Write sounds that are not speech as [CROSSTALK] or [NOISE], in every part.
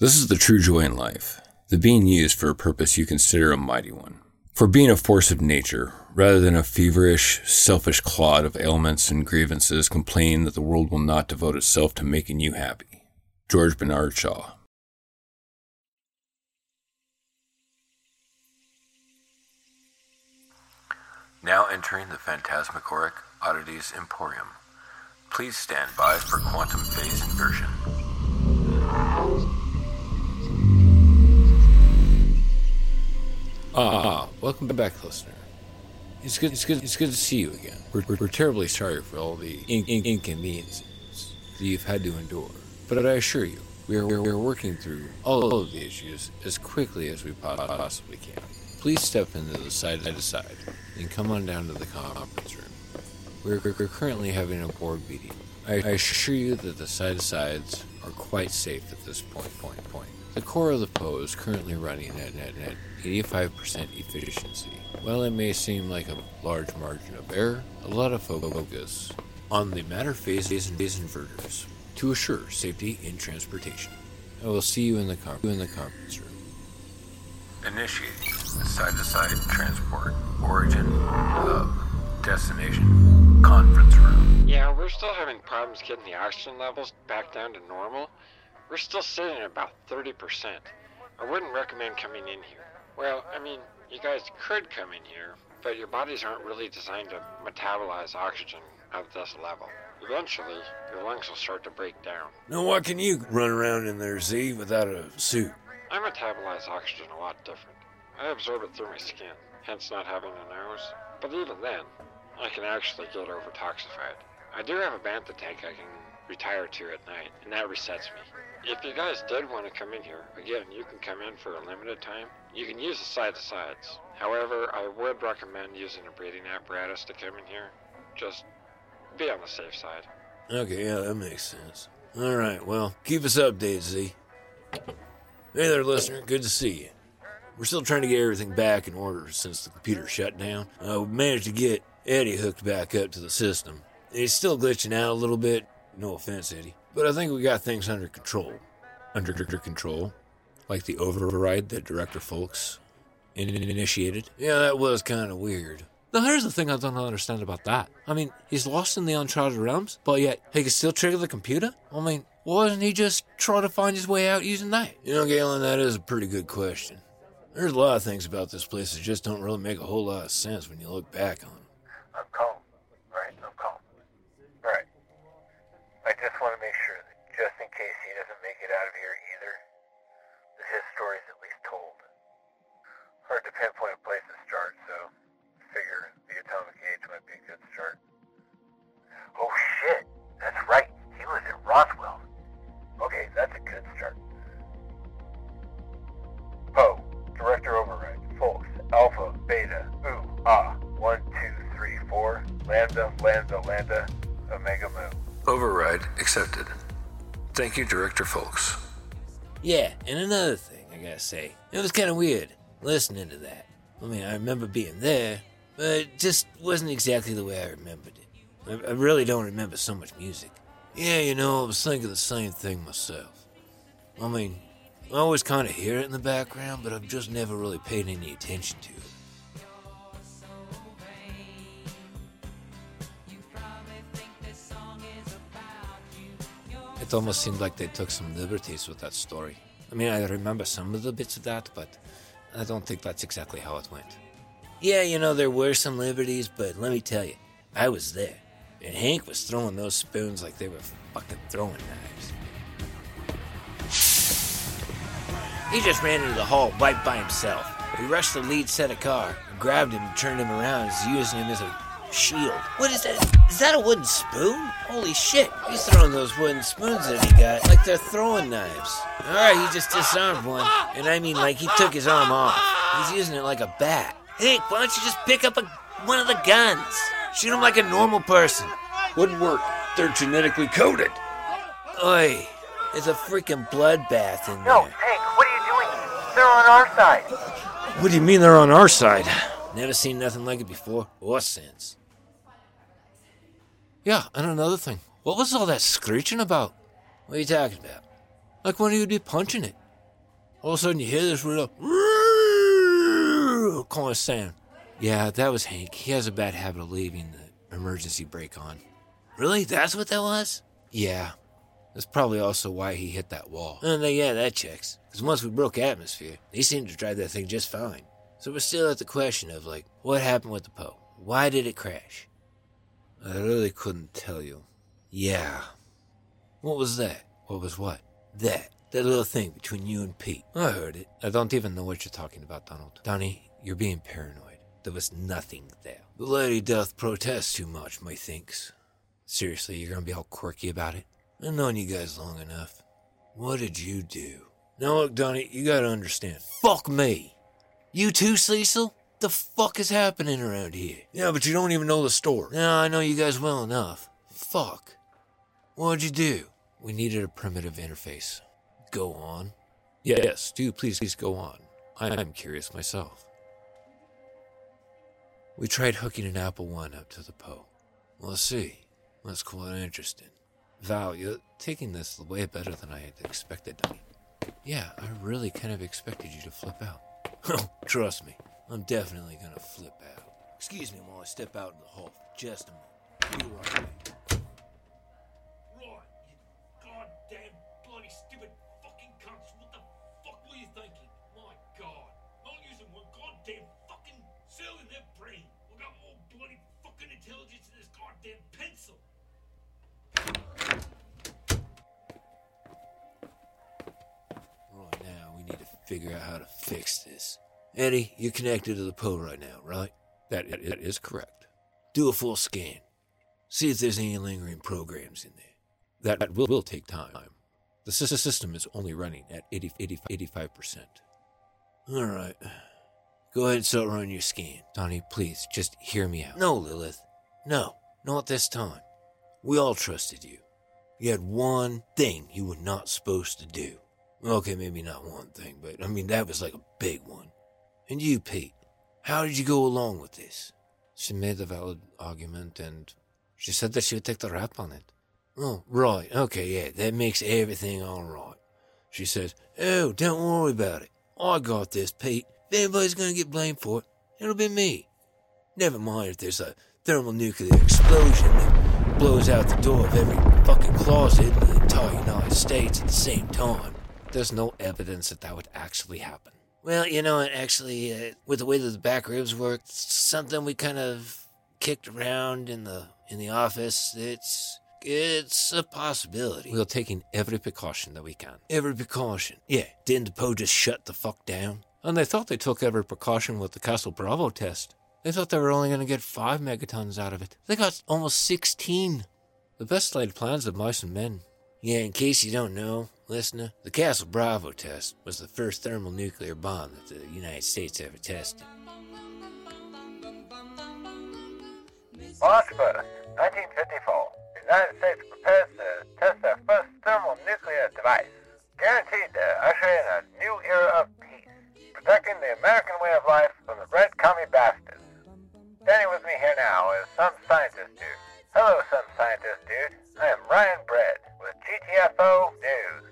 This is the true joy in life, the being used for a purpose you consider a mighty one. For being a force of nature, rather than a feverish, selfish clod of ailments and grievances complaining that the world will not devote itself to making you happy. George Bernard Shaw. Now entering the Phantasmagoric Oddities Emporium. Please stand by for quantum phase inversion. Ah, welcome back, listener. It's good. It's good. It's good to see you again. We're, we're, we're terribly sorry for all the in, in, inconveniences that you've had to endure, but I assure you, we are, we are working through all of the issues as quickly as we possibly can. Please step into the side to side and come on down to the conference room. We're, we're currently having a board meeting. I, assure you that the side to sides are quite safe at this point. Point. Point. The core of the PO is currently running at, at, at 85% efficiency. While it may seem like a large margin of error, a lot of focus on the matter phase phase inverters to assure safety in transportation. I will see you in the, com- in the conference room. Initiating side to side transport. Origin, hub, destination, conference room. Yeah, we're still having problems getting the oxygen levels back down to normal. We're still sitting at about 30%. I wouldn't recommend coming in here. Well, I mean, you guys could come in here, but your bodies aren't really designed to metabolize oxygen at this level. Eventually, your lungs will start to break down. Now, why can you run around in there, Z, without a suit? I metabolize oxygen a lot different. I absorb it through my skin, hence not having a nose. But even then, I can actually get overtoxified. I do have a bantha tank I can retire to at night, and that resets me. If you guys did want to come in here, again, you can come in for a limited time. You can use the side to sides. However, I would recommend using a breathing apparatus to come in here. Just be on the safe side. Okay, yeah, that makes sense. All right, well, keep us updated, Z. Hey there, listener. Good to see you. We're still trying to get everything back in order since the computer shut down. Uh, we managed to get Eddie hooked back up to the system. He's still glitching out a little bit. No offense, Eddie. But I think we got things under control. Under, under control? Like the override that Director Folks in- initiated? Yeah, that was kind of weird. Now, here's the thing I don't understand about that. I mean, he's lost in the uncharted realms, but yet he can still trigger the computer? I mean, why doesn't he just try to find his way out using that? You know, Galen, that is a pretty good question. There's a lot of things about this place that just don't really make a whole lot of sense when you look back on them. I'm calm. Right? I'm calm. Right. I just want to make sure that just in case he doesn't make it out of here either, that his story's at least told. Hard to pinpoint a place to start, so figure the atomic age might be a good start. Oh shit! That's right. He was at Roswell. Okay, that's a good start. Poe, Director Override, Folks, Alpha, Beta, Ooh, Ah, one, two, three, four, Lambda, Lambda, Lambda, Omega Mu. Override accepted. Thank you, Director Folks. Yeah, and another thing I gotta say, it was kind of weird listening to that. I mean, I remember being there, but it just wasn't exactly the way I remembered it. I, I really don't remember so much music. Yeah, you know, I was thinking the same thing myself. I mean, I always kind of hear it in the background, but I've just never really paid any attention to it. It almost seemed like they took some liberties with that story. I mean, I remember some of the bits of that, but I don't think that's exactly how it went. Yeah, you know, there were some liberties, but let me tell you, I was there. And Hank was throwing those spoons like they were fucking throwing knives. He just ran into the hall right by himself. He rushed the lead set of car, grabbed him and turned him around, using him as a shield. What is that? Is that a wooden spoon? Holy shit! He's throwing those wooden spoons that he got like they're throwing knives. Alright, he just disarmed one. And I mean, like, he took his arm off. He's using it like a bat. Hank, why don't you just pick up a, one of the guns? Shoot him like a normal person. Wouldn't work. They're genetically coded. Oi, there's a freaking bloodbath in there. No. Hank, what are you doing? They're on our side. What do you mean they're on our side? Never seen nothing like it before or since. Yeah, and another thing. What was all that screeching about? What are you talking about? Like when you'd be punching it. All of a sudden you hear this real [LAUGHS] kind of sound. Yeah, that was Hank. He has a bad habit of leaving the emergency brake on. Really? That's what that was? Yeah. That's probably also why he hit that wall. Oh, yeah, that checks. Because once we broke atmosphere, they seemed to drive that thing just fine. So we're still at the question of, like, what happened with the Poe? Why did it crash? I really couldn't tell you. Yeah. What was that? What was what? That. That little thing between you and Pete. I heard it. I don't even know what you're talking about, Donald. Donnie, you're being paranoid. There was nothing there. The lady doth protest too much, methinks. Seriously, you're gonna be all quirky about it? I've known you guys long enough. What did you do? Now look, Donnie, you gotta understand. Fuck me. You too, Cecil? What the fuck is happening around here? Yeah, but you don't even know the store. No, I know you guys well enough. Fuck. What'd you do? We needed a primitive interface. Go on. Yes, do please, please go on. I'm curious myself. We tried hooking an Apple One up to the Poe. We'll see. That's quite interesting. Val, you're taking this way better than I had expected, Donnie. Yeah, I really kind of expected you to flip out. Oh, [LAUGHS] trust me, I'm definitely gonna flip out. Excuse me while I step out in the hall for just a moment. You right there. Right, you goddamn bloody stupid fucking cunts. What the fuck were you thinking? My god. Not using one goddamn fucking cell in their brain. We got more bloody fucking intelligence than this goddamn pencil. Right now, we need to figure out how to fix this. Eddie, you're connected to the Poe right now, right? That, that is correct. Do a full scan. See if there's any lingering programs in there. That, that will, will take time. The sys- system is only running at 80, 85%. All right. Go ahead and start running your scan. Donnie, please, just hear me out. No, Lilith. No, not this time. We all trusted you. You had one thing you were not supposed to do. Okay, maybe not one thing, but I mean, that was like a big one. And you, Pete, how did you go along with this? She made a valid argument and she said that she would take the rap on it. Oh, right. Okay, yeah, that makes everything all right. She says, Oh, don't worry about it. I got this, Pete. If anybody's gonna get blamed for it, it'll be me. Never mind if there's a thermonuclear explosion that blows out the door of every fucking closet in the entire United States at the same time. There's no evidence that that would actually happen. Well, you know, actually, uh, with the way that the back ribs work, it's something we kind of kicked around in the in the office. It's it's a possibility. We're taking every precaution that we can. Every precaution. Yeah, didn't the Poe just shut the fuck down? And they thought they took every precaution with the Castle Bravo test. They thought they were only going to get five megatons out of it. They got almost 16. The best laid plans of mice and men. Yeah, in case you don't know, listener, the Castle Bravo test was the first thermonuclear bomb that the United States ever tested. March 1st, 1954. The United States prepares to test their first thermonuclear device, guaranteed to usher in a new era of peace, protecting the American way of life from the red commie bastards. Standing with me here now is some scientist dude. Hello, some scientist dude. I am Ryan Bread with GTFO News.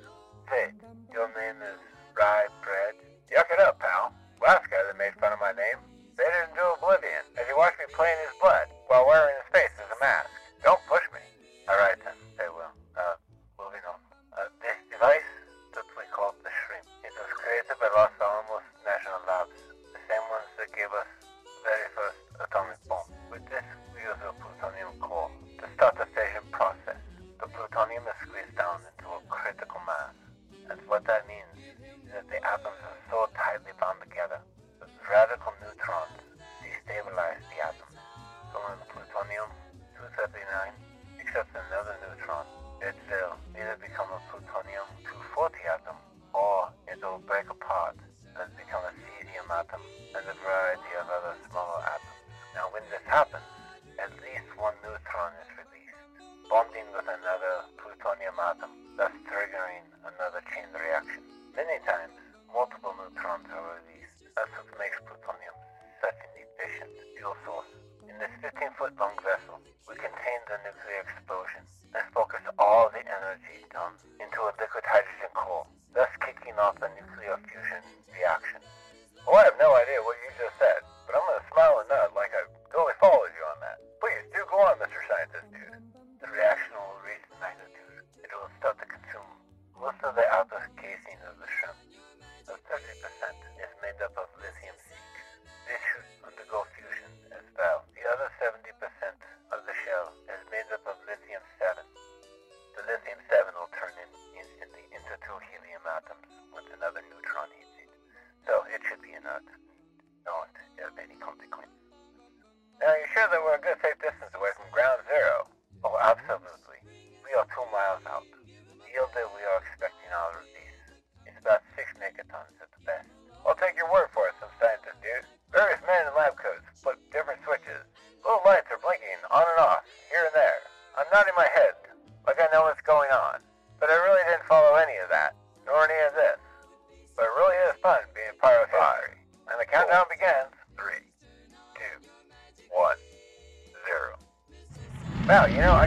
Your name is Rye Bread? Yuck it up, pal. Last guy that made fun of my name faded into oblivion as he watched me play in his blood while wearing his face as a mask. Don't push me. Alright then, very well. Uh, moving on. Uh, this device that we call the Shrimp. It was created by Los Alamos National Labs, the same ones that gave us the very first atomic bomb. With this, we use a plutonium core to start the fission process. The plutonium is squeezed down into a critical mass. And what that means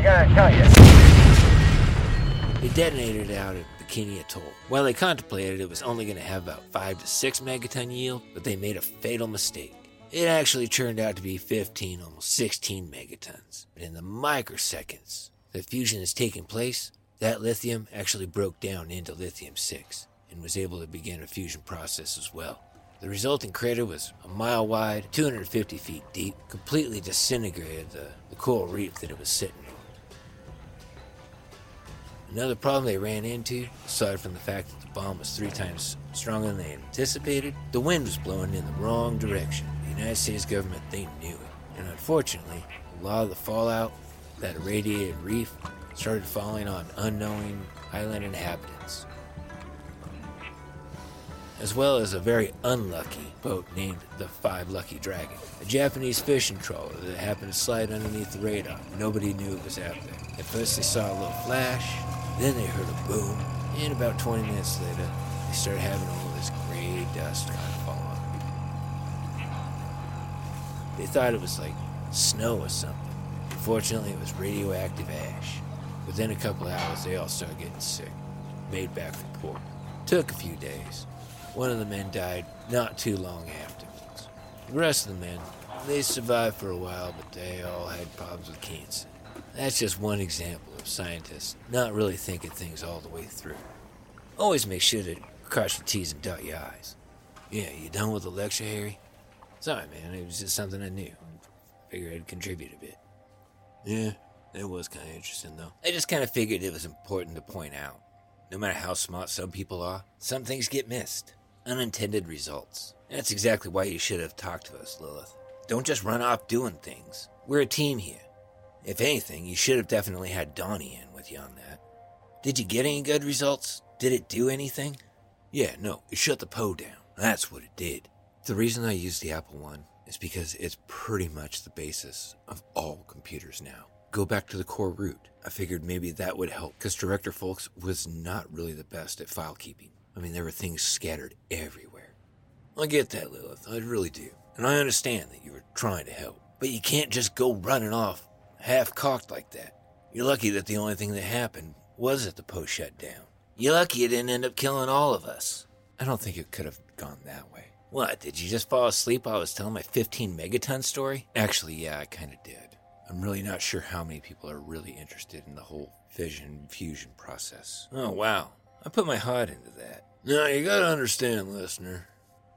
I gotta tell you. They detonated out at Bikini Atoll. While they contemplated it was only going to have about 5 to 6 megaton yield, but they made a fatal mistake. It actually turned out to be 15, almost 16 megatons. But in the microseconds that fusion is taking place, that lithium actually broke down into lithium 6 and was able to begin a fusion process as well. The resulting crater was a mile wide, 250 feet deep, completely disintegrated the, the coral reef that it was sitting. Another problem they ran into, aside from the fact that the bomb was three times stronger than they anticipated, the wind was blowing in the wrong direction. The United States government, they knew it. And unfortunately, a lot of the fallout, that irradiated reef, started falling on unknowing island inhabitants. As well as a very unlucky boat named the Five Lucky Dragon, a Japanese fishing trawler that happened to slide underneath the radar. Nobody knew it was out there. At first, they saw a little flash, then they heard a boom, and about 20 minutes later, they started having all this gray dust kind of fall on. They thought it was like snow or something. Unfortunately, it was radioactive ash. Within a couple hours, they all started getting sick, made back for port. Took a few days. One of the men died not too long afterwards. The rest of the men, they survived for a while, but they all had problems with cancer. That's just one example scientists not really thinking things all the way through. Always make sure to cross your T's and dot your I's. Yeah, you done with the lecture, Harry? Sorry, man, it was just something I knew. Figured I'd contribute a bit. Yeah, it was kind of interesting, though. I just kind of figured it was important to point out. No matter how smart some people are, some things get missed. Unintended results. That's exactly why you should have talked to us, Lilith. Don't just run off doing things. We're a team here. If anything, you should have definitely had Donnie in with you on that. Did you get any good results? Did it do anything? Yeah, no, it shut the Poe down. That's what it did. The reason I used the Apple one is because it's pretty much the basis of all computers now. Go back to the core root. I figured maybe that would help because Director Folks was not really the best at file keeping. I mean, there were things scattered everywhere. I get that, Lilith. I really do. And I understand that you were trying to help. But you can't just go running off half cocked like that. You're lucky that the only thing that happened was that the post shut down. You're lucky it didn't end up killing all of us. I don't think it could have gone that way. What, did you just fall asleep while I was telling my 15 megaton story? Actually, yeah, I kind of did. I'm really not sure how many people are really interested in the whole fission fusion process. Oh, wow. I put my heart into that. Now, you gotta understand, listener.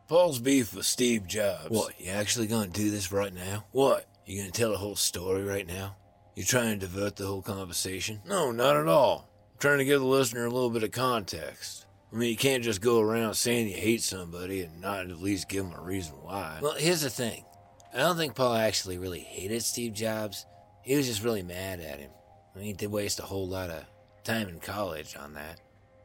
Paul's beef with Steve Jobs. What, you actually gonna do this right now? What? You gonna tell the whole story right now? You trying to divert the whole conversation? No, not at all. I'm trying to give the listener a little bit of context. I mean, you can't just go around saying you hate somebody and not at least give them a reason why. Well, here's the thing. I don't think Paul actually really hated Steve Jobs. He was just really mad at him. I mean, he did waste a whole lot of time in college on that.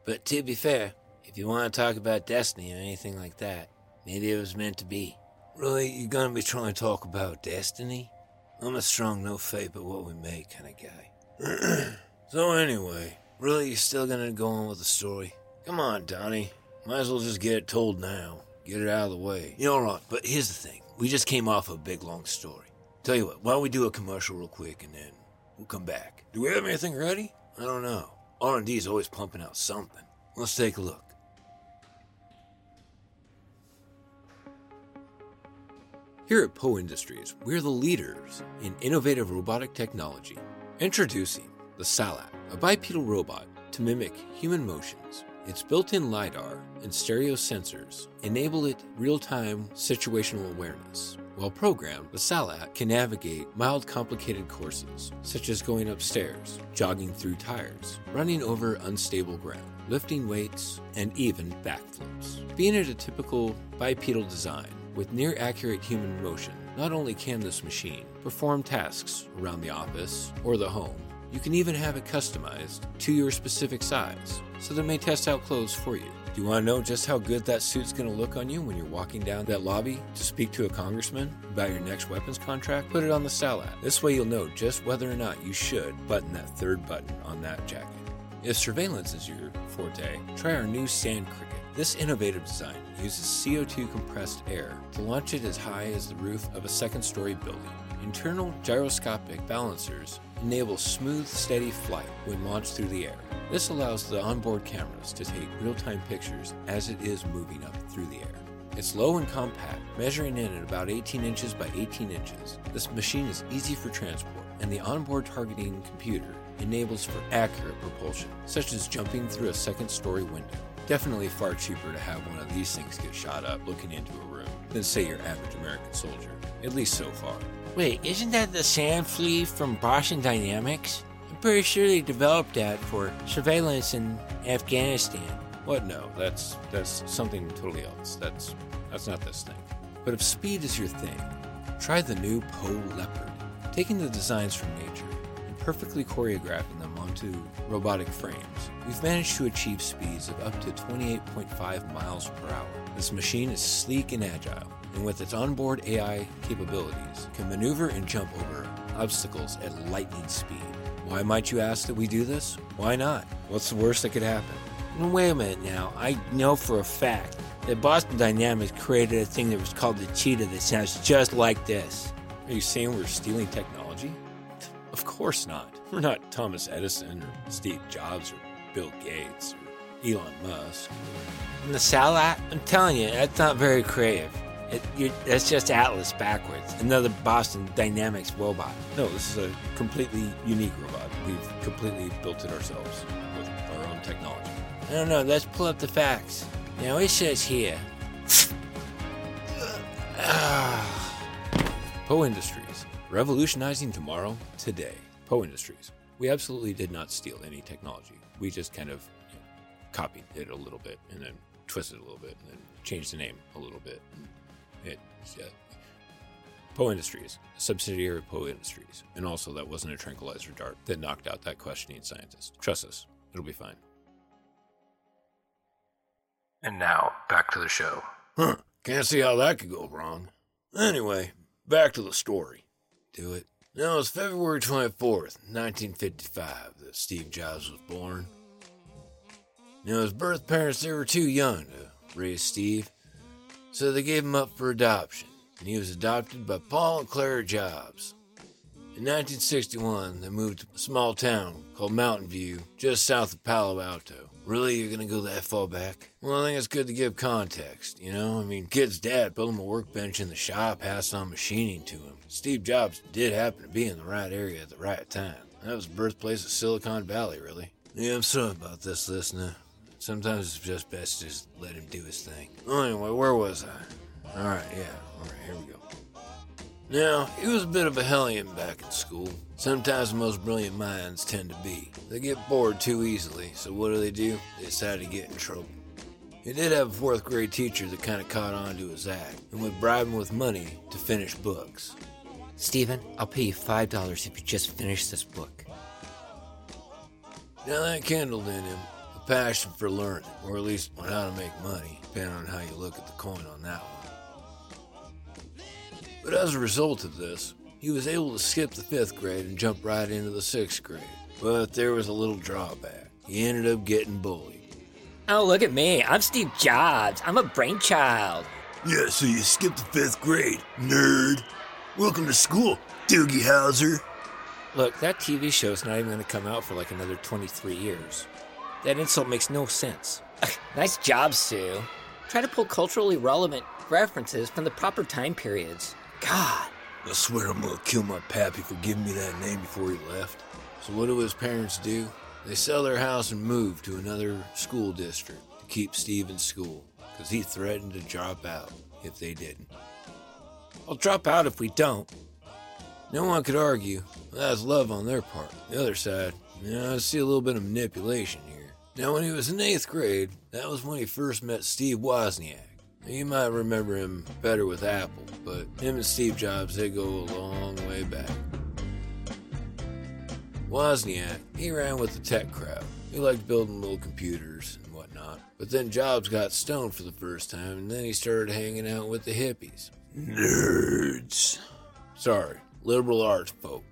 But to be fair, if you want to talk about destiny or anything like that, maybe it was meant to be. Really, you're gonna be trying to talk about destiny? I'm a strong no fate but what we make kind of guy. [CLEARS THROAT] so anyway, really, you're still gonna go on with the story? Come on, Donnie. Might as well just get it told now. Get it out of the way. All right, but here's the thing. We just came off a big long story. Tell you what, why don't we do a commercial real quick and then we'll come back. Do we have anything ready? I don't know. R&D is always pumping out something. Let's take a look. Here at Poe Industries, we're the leaders in innovative robotic technology. Introducing the Salta, a bipedal robot to mimic human motions. Its built in LiDAR and stereo sensors enable it real time situational awareness. While programmed, the Salta can navigate mild complicated courses, such as going upstairs, jogging through tires, running over unstable ground, lifting weights, and even backflips. Being at a typical bipedal design, with near accurate human motion, not only can this machine perform tasks around the office or the home, You can even have it customized to your specific size, so that it may test out clothes for you. Do you want to know just how good that suit's going to look on you when you're walking down that lobby to speak to a congressman about your next weapons contract? Put it on the Salta. This way you'll know just whether or not you should button that third button on that jacket. If surveillance is your forte, try our new Sand Cricket. This innovative design uses CO2 compressed air to launch it as high as the roof of a second story building. Internal gyroscopic balancers enable smooth, steady flight when launched through the air. This allows the onboard cameras to take real time pictures as it is moving up through the air. It's low and compact, measuring in at about 18 inches by 18 inches. This machine is easy for transport, and the onboard targeting computer enables for accurate propulsion, such as jumping through a second story window. Definitely far cheaper to have one of these things get shot up looking into a room than, say, your average American soldier, at least so far. Wait, isn't that the sand flea from Boston Dynamics? I'm pretty sure they developed that for surveillance in Afghanistan. What? No, that's that's something totally else. That's that's not this thing. But if speed is your thing, try the new Poe Leopard. Taking the designs from nature perfectly choreographing them onto robotic frames, we've managed to achieve speeds of up to 28.5 miles per hour. This machine is sleek and agile, and with its onboard AI capabilities, can maneuver and jump over obstacles at lightning speed. Why might you ask that we do this? Why not? What's the worst that could happen? Wait a minute now. I know for a fact that Boston Dynamics created a thing that was called the Cheetah that sounds just like this. Are you saying we're stealing technology? Of course not. We're not Thomas Edison or Steve Jobs or Bill Gates or Elon Musk. And the Salta, I'm telling you, that's not very creative. It, you, that's just Atlas backwards. Another Boston Dynamics robot. No, this is a completely unique robot. We've completely built it ourselves with our own technology. I don't know. Let's pull up the facts. Now it says here. [SIGHS] Poe Industries, revolutionizing tomorrow today. Poe Industries. We absolutely did not steal any technology. We just kind of you know, copied it a little bit and then twisted it a little bit and then changed the name a little bit. It, uh, Poe Industries, a subsidiary of Poe Industries, and also that wasn't a tranquilizer dart that knocked out that questioning scientist. Trust us, it'll be fine. And now, back to the show. Huh, can't see how that could go wrong. Anyway, back to the story. Do it. Now, it's February 24th, 1955, that Steve Jobs was born. Now, his birth parents, they were too young to raise Steve, so they gave him up for adoption, and he was adopted by Paul and Clara Jobs. In 1961, they moved to a small town called Mountain View, just south of Palo Alto. Really, you're gonna go that far back? Well, I think it's good to give context, you know? I mean, kid's dad built him a workbench in the shop, passed on machining to him. Steve Jobs did happen to be in the right area at the right time. That was the birthplace of Silicon Valley, really. Yeah, I'm sorry about this, listener. Sometimes it's just best to just let him do his thing. Oh, anyway, where was I? Alright, yeah, alright, here we go. Now, he was a bit of a hellion back in school. Sometimes the most brilliant minds tend to be. They get bored too easily, so what do they do? They decide to get in trouble. He did have a fourth grade teacher that kind of caught on to his act and would bribe him with money to finish books. Steven, I'll pay you $5 if you just finish this book. Now that kindled in him a passion for learning, or at least on how to make money, depending on how you look at the coin on that one. But as a result of this, he was able to skip the fifth grade and jump right into the sixth grade. But there was a little drawback. He ended up getting bullied. Oh, look at me. I'm Steve Jobs. I'm a brainchild. Yeah, so you skipped the fifth grade, nerd. Welcome to school, Doogie Howser. Look, that TV show's not even going to come out for like another 23 years. That insult makes no sense. [LAUGHS] nice job, Sue. Try to pull culturally relevant references from the proper time periods. God. I swear I'm gonna kill my pappy for giving me that name before he left. So what do his parents do? They sell their house and move to another school district to keep Steve in school, because he threatened to drop out if they didn't. I'll drop out if we don't. No one could argue. That's love on their part. The other side, you know, I see a little bit of manipulation here. Now, when he was in eighth grade, that was when he first met Steve Wozniak. You might remember him better with Apple, but him and Steve Jobs, they go a long way back. Wozniak, he ran with the tech crowd. He liked building little computers and whatnot. But then Jobs got stoned for the first time, and then he started hanging out with the hippies. Nerds. Sorry, liberal arts folk.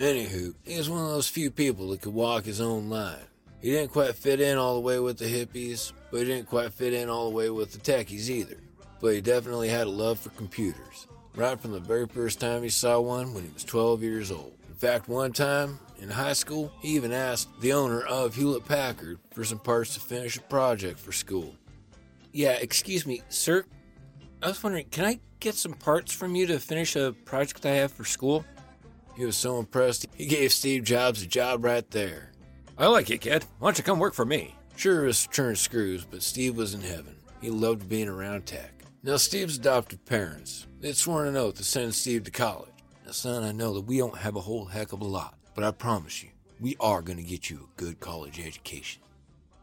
Anywho, he was one of those few people that could walk his own line. He didn't quite fit in all the way with the hippies, but he didn't quite fit in all the way with the techies either. But he definitely had a love for computers. Right from the very first time he saw one when he was 12 years old. In fact, one time in high school, he even asked the owner of Hewlett Packard for some parts to finish a project for school. Yeah, excuse me, sir. I was wondering, can I get some parts from you to finish a project I have for school? He was so impressed, he gave Steve Jobs a job right there. I like you, kid. Why don't you come work for me? Sure, it was turn screws, but Steve was in heaven. He loved being around tech. Now, Steve's adopted parents, they'd sworn an oath to send Steve to college. Now, son, I know that we don't have a whole heck of a lot, but I promise you, we are going to get you a good college education.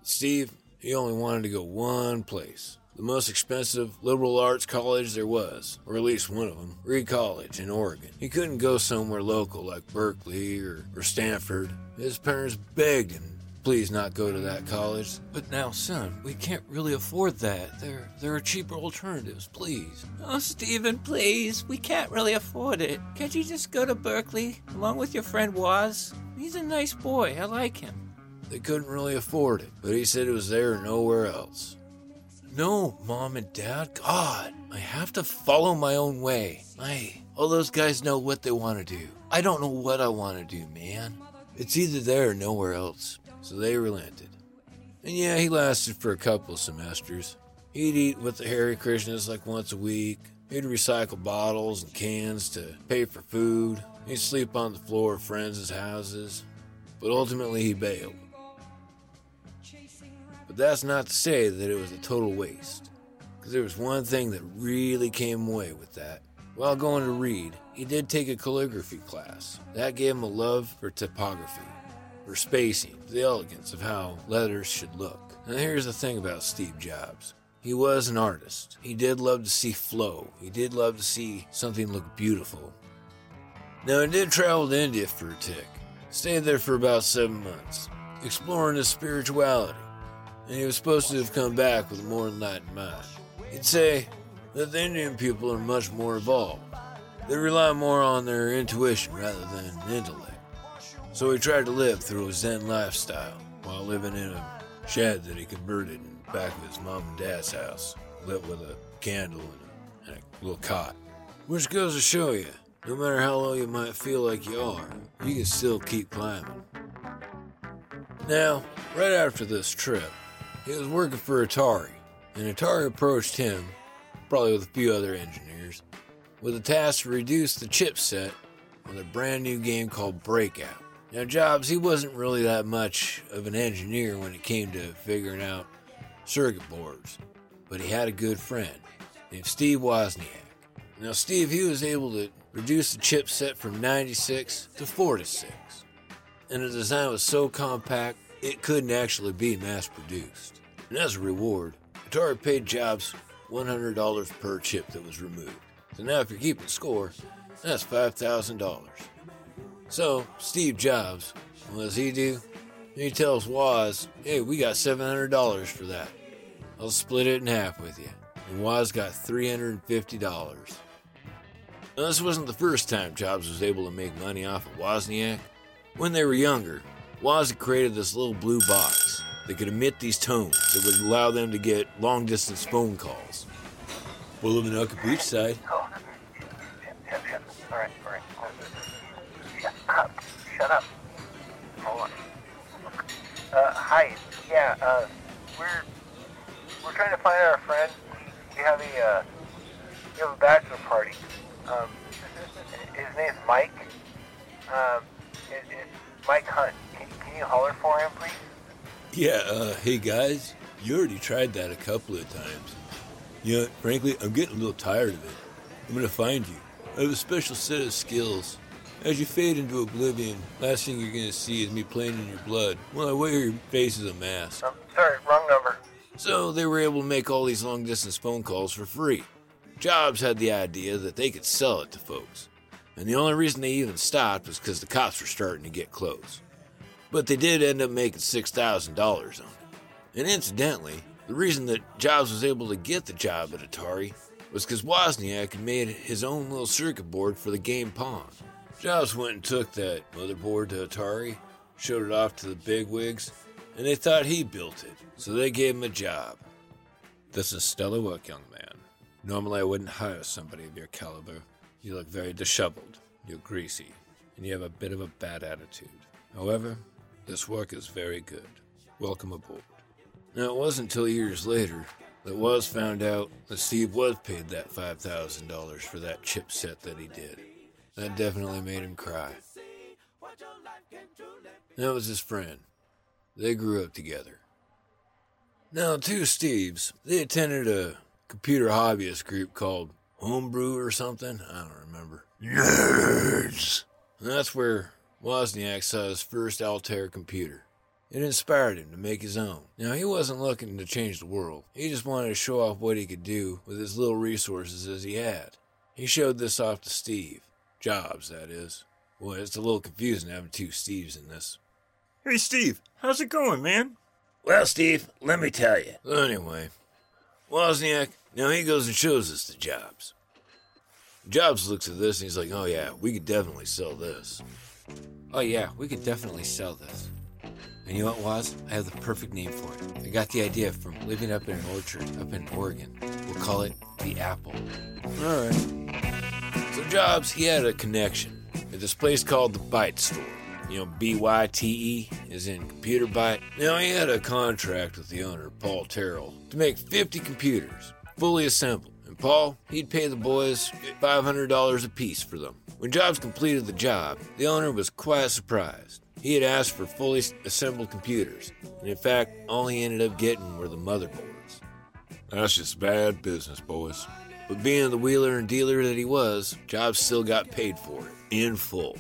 Steve, he only wanted to go one place. The most expensive liberal arts college there was, or at least one of them, Reed College in Oregon. He couldn't go somewhere local like Berkeley or, or Stanford. His parents begged him, please not go to that college. But now, son, we can't really afford that. There, there are cheaper alternatives, please. Oh, Stephen, please. We can't really afford it. Can't you just go to Berkeley along with your friend Woz? He's a nice boy. I like him. They couldn't really afford it, but he said it was there or nowhere else. No, Mom and Dad, God, I have to follow my own way. I, all those guys know what they want to do. I don't know what I want to do, man. It's either there or nowhere else. So they relented. And yeah, he lasted for a couple of semesters. He'd eat with the Hare Krishnas like once a week. He'd recycle bottles and cans to pay for food. He'd sleep on the floor of friends' houses. But ultimately, he bailed. But that's not to say that it was a total waste. Because there was one thing that really came away with that. While going to Reed, he did take a calligraphy class. That gave him a love for typography, for spacing, the elegance of how letters should look. Now, here's the thing about Steve Jobs. He was an artist. He did love to see flow. He did love to see something look beautiful. Now, he did travel to India for a tick. Stayed there for about seven months, exploring his spirituality. And he was supposed to have come back with a more enlightened mind. He'd say that the Indian people are much more evolved. They rely more on their intuition rather than intellect. So he tried to live through a Zen lifestyle while living in a shed that he converted in the back of his mom and dad's house, lit with a candle and a, and a little cot. Which goes to show you, no matter how low you might feel like you are, you can still keep climbing. Now, right after this trip, he was working for Atari, and Atari approached him, probably with a few other engineers, with a task to reduce the chipset on a brand new game called Breakout. Now, Jobs, he wasn't really that much of an engineer when it came to figuring out circuit boards, but he had a good friend named Steve Wozniak. Now, Steve, he was able to reduce the chipset from 96 to 4 to 6, and the design was so compact it couldn't actually be mass produced. And as a reward, Atari paid Jobs $100 per chip that was removed. So now, if you're keeping score, that's $5,000. So, Steve Jobs, what does he do? He tells Woz, hey, we got $700 for that. I'll split it in half with you. And Woz got $350. Now, this wasn't the first time Jobs was able to make money off of Wozniak. When they were younger, Woz had created this little blue box that could emit these tones that would allow them to get long distance phone calls. We're living out beachside. Uh, we're we're trying to find our friend. We, have a uh, we have a bachelor party. Um, his name's Mike. Um, it, it's Mike Hunt. Can, can you holler for him, please? Yeah, uh, hey guys, you already tried that a couple of times. You know, frankly, I'm getting a little tired of it. I'm gonna find you. I have a special set of skills. As you fade into oblivion, last thing you're gonna see is me playing in your blood while I wear your face as a mask. Um, sorry, wrong number. So they were able to make all these long distance phone calls for free. Jobs had the idea that they could sell it to folks. And the only reason they even stopped was because the cops were starting to get close. But they did end up making $6,000 on it. And incidentally, the reason that Jobs was able to get the job at Atari was because Wozniak had made his own little circuit board for the game Pong. Jobs went and took that motherboard to Atari, showed it off to the bigwigs, and they thought he built it, so they gave him a job. This is stellar work, young man. Normally, I wouldn't hire somebody of your caliber. You look very disheveled, you're greasy, and you have a bit of a bad attitude. However, this work is very good. Welcome aboard. Now, it wasn't until years later that was found out that Steve was paid that $5,000 for that chipset that he did. That definitely made him cry. That was his friend. They grew up together. Now, two Steves, they attended a computer hobbyist group called Homebrew or something. I don't remember. Nerds! And that's where Wozniak saw his first Altair computer. It inspired him to make his own. Now, he wasn't looking to change the world. He just wanted to show off what he could do with as little resources as he had. He showed this off to Steve. Jobs, that is. Boy, it's a little confusing having two Steves in this. Hey, Steve, how's it going, man? Well, Steve, let me tell you. So anyway, Wozniak, now he goes and shows us the Jobs. Jobs looks at this and he's like, oh yeah, we could definitely sell this. Oh, yeah, we could definitely sell this. And you know what, Woz? I have the perfect name for it. I got the idea from living up in an orchard up in Oregon. We'll call it the Apple. Alright. So Jobs, he had a connection at this place called the Byte Store. You know, B Y T E is in computer byte. Now he had a contract with the owner, Paul Terrell, to make 50 computers, fully assembled. And Paul, he'd pay the boys $500 apiece for them. When Jobs completed the job, the owner was quite surprised. He had asked for fully assembled computers, and in fact, all he ended up getting were the motherboards. That's just bad business, boys. But being the wheeler and dealer that he was, Jobs still got paid for it, in full.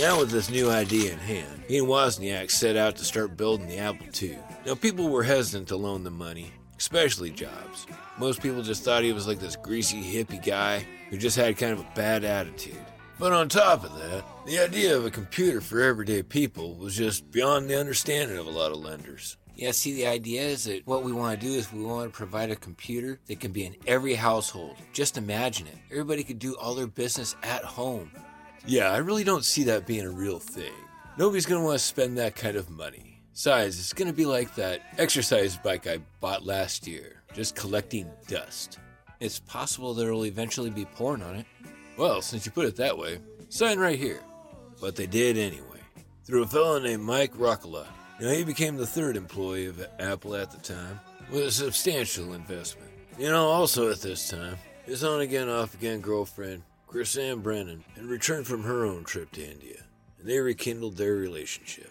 Now, with this new idea in hand, he and Wozniak set out to start building the Apple II. Now, people were hesitant to loan them money, especially Jobs. Most people just thought he was like this greasy hippie guy who just had kind of a bad attitude. But on top of that, the idea of a computer for everyday people was just beyond the understanding of a lot of lenders. Yeah, see, the idea is that what we want to do is we want to provide a computer that can be in every household. Just imagine it. Everybody could do all their business at home. Yeah, I really don't see that being a real thing. Nobody's gonna want to spend that kind of money. Besides, it's gonna be like that exercise bike I bought last year, just collecting dust. It's possible there'll eventually be porn on it. Well, since you put it that way, sign right here. But they did anyway, through a fellow named Mike Markkula. Now, he became the third employee of Apple at the time, with a substantial investment. You know, also at this time, his on again, off again girlfriend, Chrisann Brennan, had returned from her own trip to India, and they rekindled their relationship.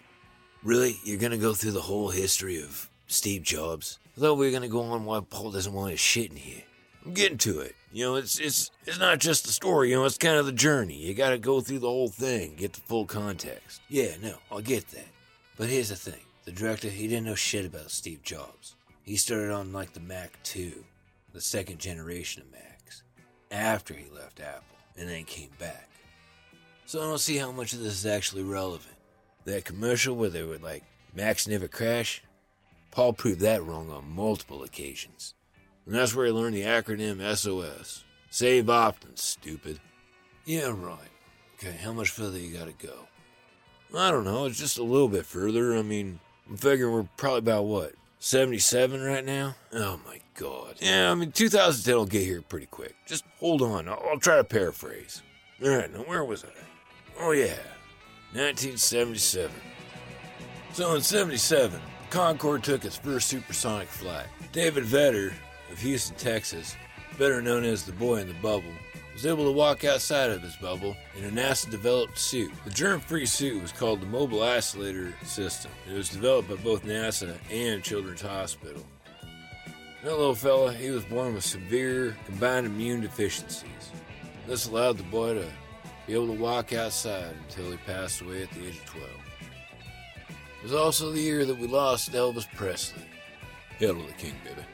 Really? You're gonna go through the whole history of Steve Jobs? I thought we were gonna go on why Paul doesn't want his shit in here. I'm getting to it. You know, it's it's it's not just the story. You know, it's kind of the journey. You got to go through the whole thing, get the full context. Yeah, no, I'll get that. But here's the thing: the director, he didn't know shit about Steve Jobs. He started on like the Mac 2, the second generation of Macs, after he left Apple, and then came back. So I don't see how much of this is actually relevant. That commercial where they were like, Macs never crash? Paul proved that wrong on multiple occasions. And that's where he learned the acronym SOS. Save often, stupid. Yeah, right. Okay, how much further you gotta go? I don't know, it's just a little bit further. I mean, I'm figuring we're probably about what, 77 right now? Oh my god. Yeah, I mean, 2010 will get here pretty quick. Just hold on, I'll, I'll try to paraphrase. Alright, now where was I? Oh, yeah, 1977. So in 77, Concorde took its first supersonic flight. David Vetter of Houston, Texas, better known as the boy in the bubble, was able to walk outside of his bubble in a NASA developed suit. The germ free suit was called the Mobile Isolator System. It was developed by both NASA and Children's Hospital. That little fella, he was born with severe combined immune deficiencies. This allowed the boy to be able to walk outside until he passed away at the age of 12. It was also the year that we lost Elvis Presley. Hail to the king, baby.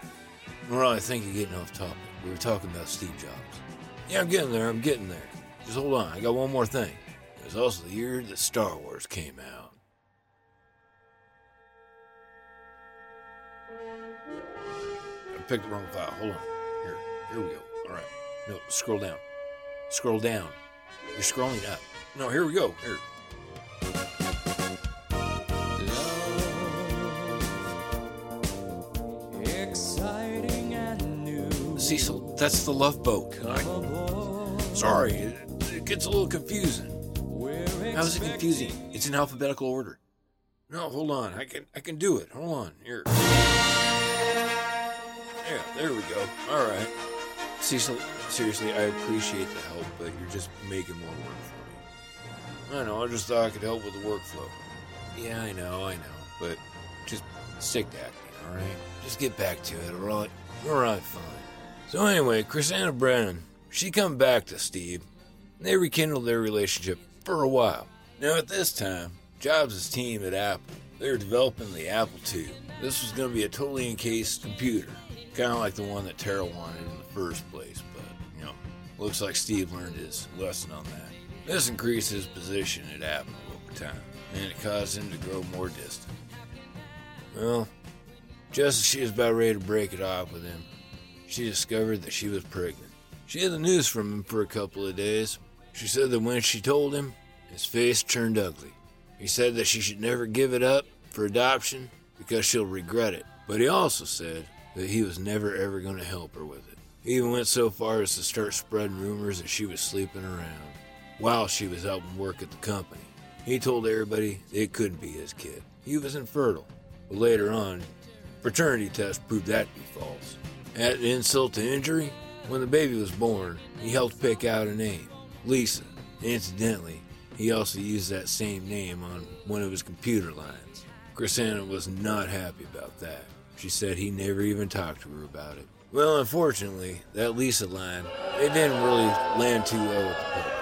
Well, I think you're getting off topic. We were talking about Steve Jobs. Yeah, I'm getting there. I'm getting there. Just hold on. I got one more thing. It was also the year that Star Wars came out. I picked the wrong file. Hold on. Here. Here we go. All right. No, scroll down. Scroll down. You're scrolling up. No, here we go. Here. Cecil, that's the love boat. I- sorry, it, it gets a little confusing. How is it confusing? It's in alphabetical order. No, hold on. I can I can do it. Hold on. Here. Yeah, there we go. All right. Cecil, seriously, I appreciate the help, but you're just making more work for me. I know. I just thought I could help with the workflow. Yeah, I know. I know. But just stick to acting, all right? Just get back to it, all right? All right, fine. So anyway, Chrisanna Brennan, she come back to Steve. And they rekindled their relationship for a while. Now at this time, Jobs' team at Apple, they were developing the Apple II. This was going to be a totally encased computer, kind of like the one that Terrell wanted in the first place. But you know, looks like Steve learned his lesson on that. This increased his position at Apple over time, and it caused him to grow more distant. Well, just as she was about ready to break it off with him, she discovered that she was pregnant. She had the news from him for a couple of days. She said that when she told him, his face turned ugly. He said that she should never give it up for adoption because she'll regret it. But he also said that he was never ever going to help her with it. He even went so far as to start spreading rumors that she was sleeping around while she was helping work at the company. He told everybody it couldn't be his kid. He was infertile. But later on, paternity tests proved that to be false. Add insult to injury, when the baby was born, he helped pick out a name, Lisa. Incidentally, he also used that same name on one of his computer lines. Chrisanna was not happy about that. She said he never even talked to her about it. Well, unfortunately, that Lisa line, it didn't really land too well with the public.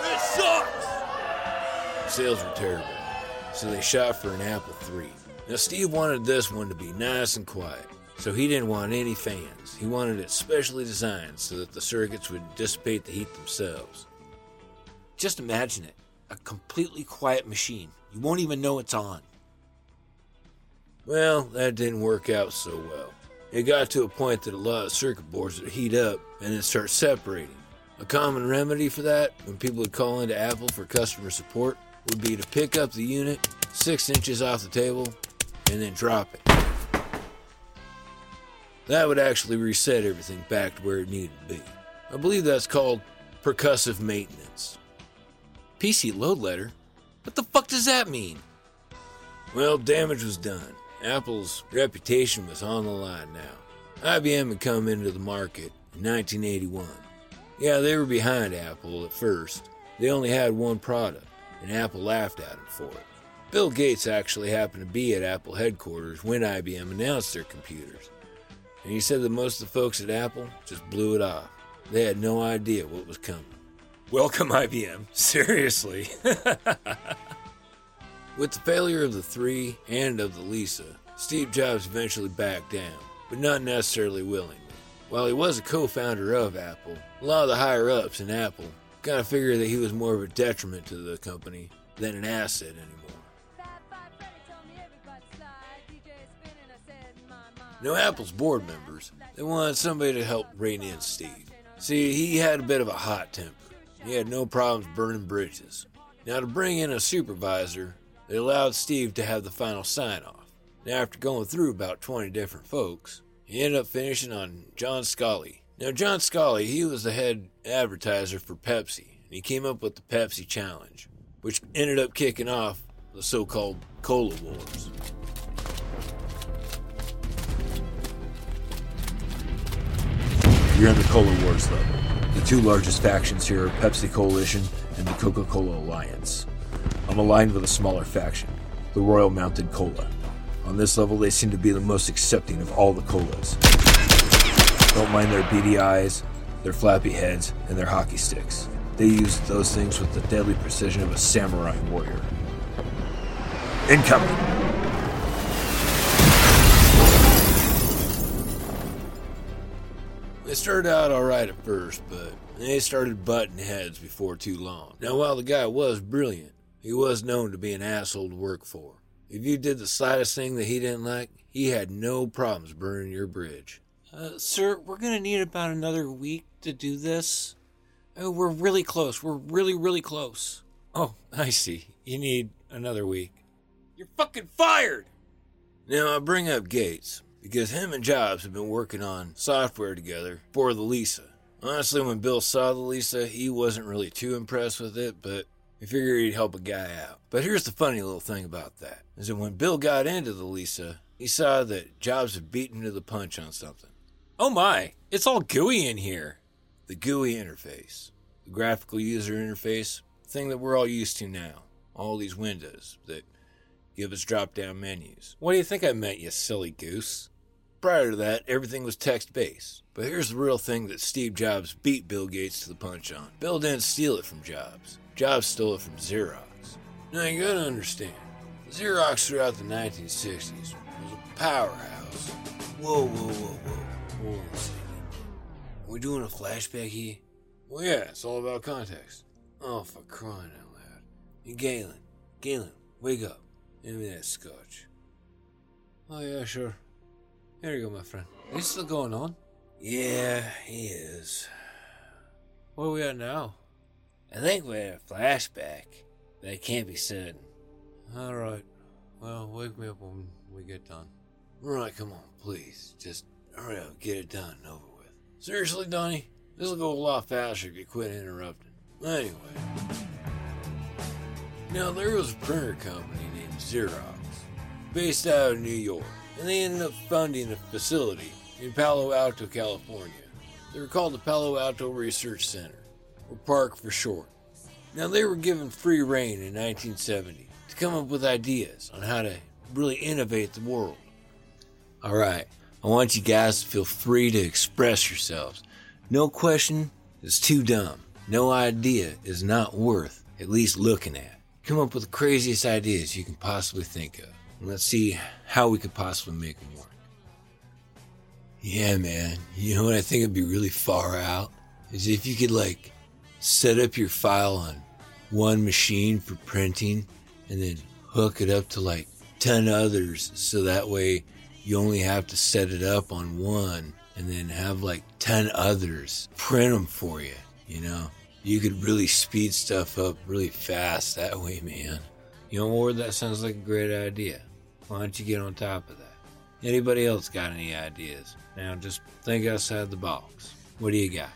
This sucks! Sales were terrible, so they shot for an Apple III. Now, Steve wanted this one to be nice and quiet, so he didn't want any fans. He wanted it specially designed so that the circuits would dissipate the heat themselves. Just imagine it a completely quiet machine. You won't even know it's on. Well, that didn't work out so well. It got to a point that a lot of circuit boards would heat up and then start separating. A common remedy for that, when people would call into Apple for customer support, would be to pick up the unit six inches off the table and then drop it. That would actually reset everything back to where it needed to be. I believe that's called percussive maintenance. PC load letter? What the fuck does that mean? Well, damage was done. Apple's reputation was on the line now. IBM had come into the market in 1981. Yeah, they were behind Apple at first. They only had one product, and Apple laughed at them for it. Bill Gates actually happened to be at Apple headquarters when IBM announced their computers. And he said that most of the folks at Apple just blew it off. They had no idea what was coming. Welcome, IBM. Seriously. [LAUGHS] With the failure of the 3 and of the Lisa, Steve Jobs eventually backed down, but not necessarily willingly. While he was a co founder of Apple, a lot of the higher ups in Apple kind of figured that he was more of a detriment to the company than an asset anymore. Now, Apple's board members, they wanted somebody to help rein in Steve. See, he had a bit of a hot temper. He had no problems burning bridges. Now, to bring in a supervisor, they allowed Steve to have the final sign off. Now, after going through about 20 different folks, he ended up finishing on John Sculley. Now, John Sculley, he was the head advertiser for Pepsi, and he came up with the Pepsi Challenge, which ended up kicking off the so called Cola Wars. You're in the Cola Wars level. The two largest factions here are Pepsi Coalition and the Coca Cola Alliance. I'm aligned with a smaller faction, the Royal Mounted Cola. On this level, they seem to be the most accepting of all the colas. Don't mind their beady eyes, their flappy heads, and their hockey sticks. They use those things with the deadly precision of a samurai warrior. Incoming! They started out alright at first, but they started butting heads before too long. Now, while the guy was brilliant, he was known to be an asshole to work for. If you did the slightest thing that he didn't like, he had no problems burning your bridge. Uh, sir, we're gonna need about another week to do this. Oh, we're really close. We're really, really close. Oh, [LAUGHS] I see. You need another week. You're fucking fired! Now, I bring up Gates because him and Jobs have been working on software together for the Lisa. Honestly, when Bill saw the Lisa, he wasn't really too impressed with it, but he figured he'd help a guy out. But here's the funny little thing about that is that when Bill got into the Lisa, he saw that Jobs had beaten to the punch on something. Oh my, it's all gooey in here. The GUI interface, the graphical user interface, thing that we're all used to now. All these windows that give us drop down menus. What do you think I meant, you silly goose? Prior to that, everything was text based. But here's the real thing that Steve Jobs beat Bill Gates to the punch on. Bill didn't steal it from Jobs. Jobs stole it from Xerox. Now you gotta understand, Xerox throughout the 1960s was a powerhouse. Whoa, whoa, whoa, whoa. Hold on a second. Are we doing a flashback here? Well, yeah, it's all about context. Oh, for crying out loud. Hey, Galen. Galen, wake up. Give me that scotch. Oh, yeah, sure. Here you go, my friend. You still going on? Yeah, he is. Where are we at now? I think we're in a flashback, but I can't be certain. All right. Well, wake me up when we get done. Right, come on, please. Just hurry up, get it done and over with. Seriously, Donnie? This'll go a lot faster if you quit interrupting. Anyway. Now, there was a printer company named Xerox, based out of New York, and they ended up funding a facility in Palo Alto, California. They were called the Palo Alto Research Center, or PARC for short. Now, they were given free reign in 1970 to come up with ideas on how to really innovate the world. All right, I want you guys to feel free to express yourselves. No question is too dumb. No idea is not worth at least looking at. Come up with the craziest ideas you can possibly think of. Let's see how we could possibly make them work. Yeah, man. You know what I think would be really far out? Is if you could, like, set up your file on one machine for printing and then hook it up to, like, 10 others so that way you only have to set it up on one and then have, like, 10 others print them for you, you know? You could really speed stuff up really fast that way, man. You know, Ward, that sounds like a great idea. Why don't you get on top of that? Anybody else got any ideas? Now just think outside the box. What do you got?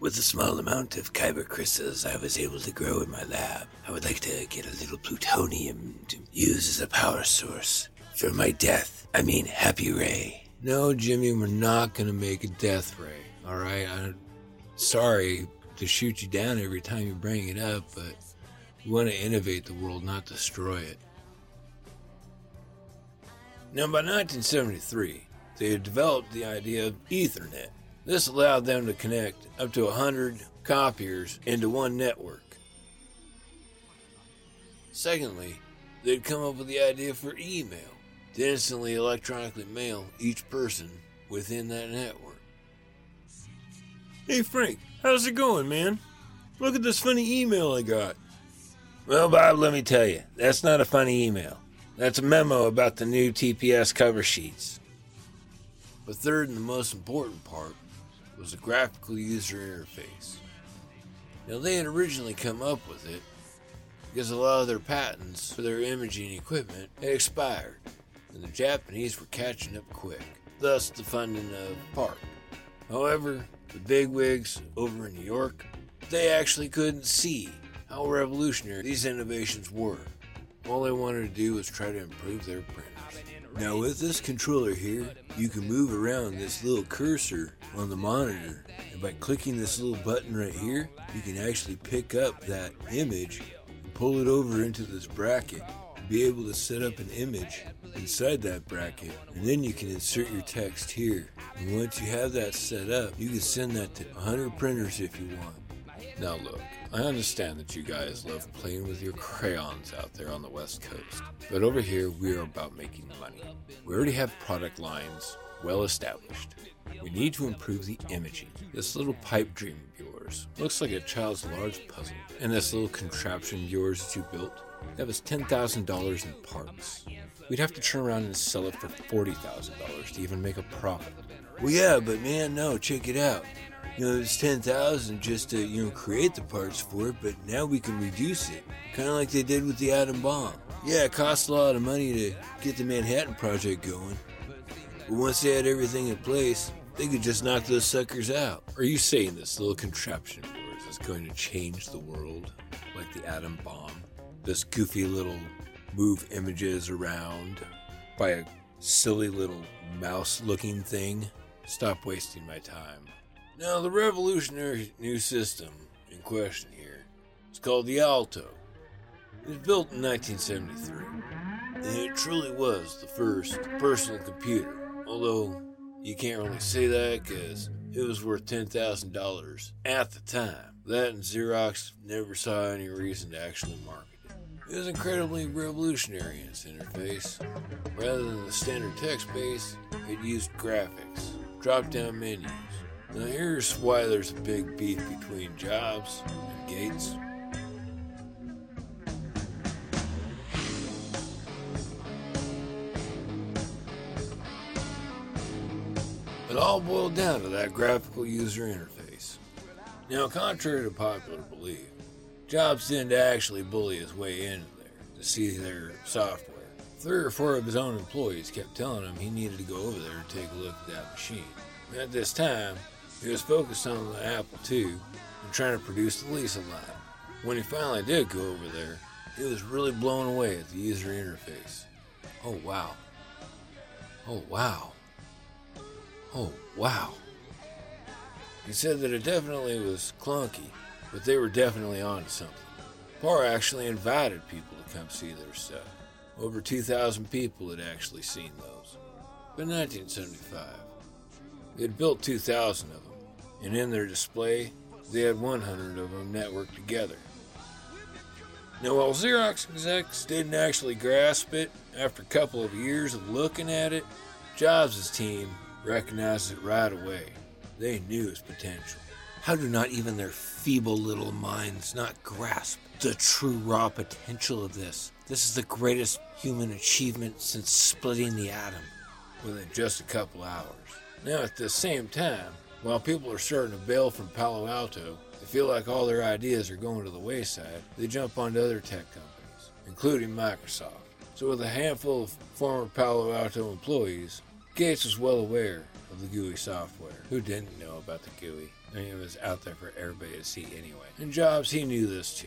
With the small amount of kyber crystals I was able to grow in my lab, I would like to get a little plutonium to use as a power source for my death. I mean, Happy Ray. No, Jimmy, we're not gonna make a death ray. All right, I'm sorry to shoot you down every time you bring it up, but we want to innovate the world, not destroy it. Now, by 1973, they had developed the idea of Ethernet. This allowed them to connect up to 100 copiers into one network. Secondly, they'd come up with the idea for email to instantly electronically mail each person within that network. Hey, Frank, how's it going, man? Look at this funny email I got. Well, Bob, let me tell you, that's not a funny email. That's a memo about the new TPS cover sheets. The third and the most important part was the graphical user interface. Now, they had originally come up with it because a lot of their patents for their imaging equipment had expired, and the Japanese were catching up quick, thus the funding of PARC. However, the bigwigs over in New York, they actually couldn't see how revolutionary these innovations were. All I wanted to do was try to improve their printers. Now, with this controller here, you can move around this little cursor on the monitor, and by clicking this little button right here, you can actually pick up that image and pull it over into this bracket be able to set up an image inside that bracket. And then you can insert your text here. And once you have that set up you can send that to 100 printers if you want. Now look i understand that you guys love playing with your crayons out there on the west coast but over here we are about making money we already have product lines well established. We need to improve the imaging. This little pipe dream of yours looks like a child's large puzzle. And this little contraption of yours that you built, that was $10,000 in parts. We'd have to turn around and sell it for $40,000 to even make a profit. Well, yeah, but man, no, check it out. You know, it's 10000 just to, you know, create the parts for it, but now we can reduce it. Kind of like they did with the atom bomb. Yeah, it costs a lot of money to get the Manhattan Project going. But once they had everything in place, they could just knock those suckers out. Are you saying this little contraption of yours is going to change the world like the atom bomb? This goofy little move images around by a silly little mouse looking thing? Stop wasting my time. Now, the revolutionary new system in question here is called the Alto. It was built in 1973, and it truly was the first personal computer. Although you can't really say that because it was worth $10,000 at the time. That and Xerox never saw any reason to actually market it. It was incredibly revolutionary in its interface. Rather than the standard text base, it used graphics, drop down menus. Now, here's why there's a big beef between Jobs and Gates. It all boiled down to that graphical user interface. Now, contrary to popular belief, Jobs didn't actually bully his way into there to see their software. Three or four of his own employees kept telling him he needed to go over there and take a look at that machine. At this time, he was focused on the Apple II and trying to produce the Lisa line. When he finally did go over there, he was really blown away at the user interface. Oh, wow. Oh, wow. Oh, wow. He said that it definitely was clunky, but they were definitely onto something. PARC actually invited people to come see their stuff. Over 2,000 people had actually seen those. But 1975, they had built 2,000 of them, and in their display, they had 100 of them networked together. Now, while Xerox execs didn't actually grasp it, after a couple of years of looking at it, Jobs' team recognized it right away. They knew its potential. How do not even their feeble little minds not grasp the true raw potential of this? This is the greatest human achievement since splitting the atom. Within just a couple hours. Now, at the same time, while people are starting to bail from Palo Alto, they feel like all their ideas are going to the wayside, they jump onto other tech companies, including Microsoft. So, with a handful of former Palo Alto employees, Gates was well aware of the GUI software. Who didn't know about the GUI? I mean, it was out there for everybody to see anyway. And Jobs, he knew this too.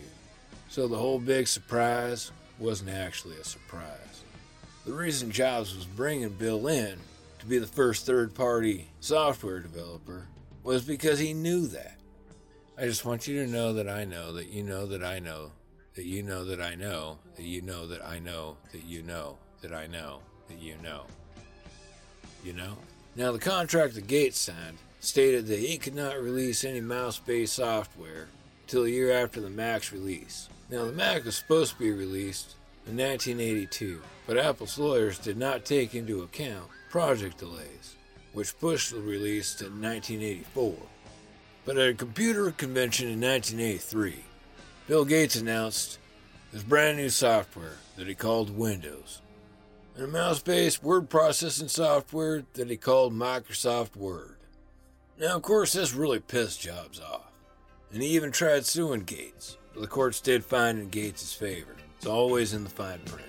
So the whole big surprise wasn't actually a surprise. The reason Jobs was bringing Bill in to be the first third party software developer was because he knew that. I just want you to know that I know that you know that I know that you know that I know that you know that I know that you know that I know that you know. You know? Now, the contract that Gates signed stated that he could not release any mouse based software until a year after the Mac's release. Now, the Mac was supposed to be released in 1982, but Apple's lawyers did not take into account project delays, which pushed the release to 1984. But at a computer convention in 1983, Bill Gates announced his brand new software that he called Windows, and a mouse based word processing software that he called Microsoft Word. Now, of course, this really pissed Jobs off, and he even tried suing Gates, but the courts did find in Gates' favor. It's always in the fine print.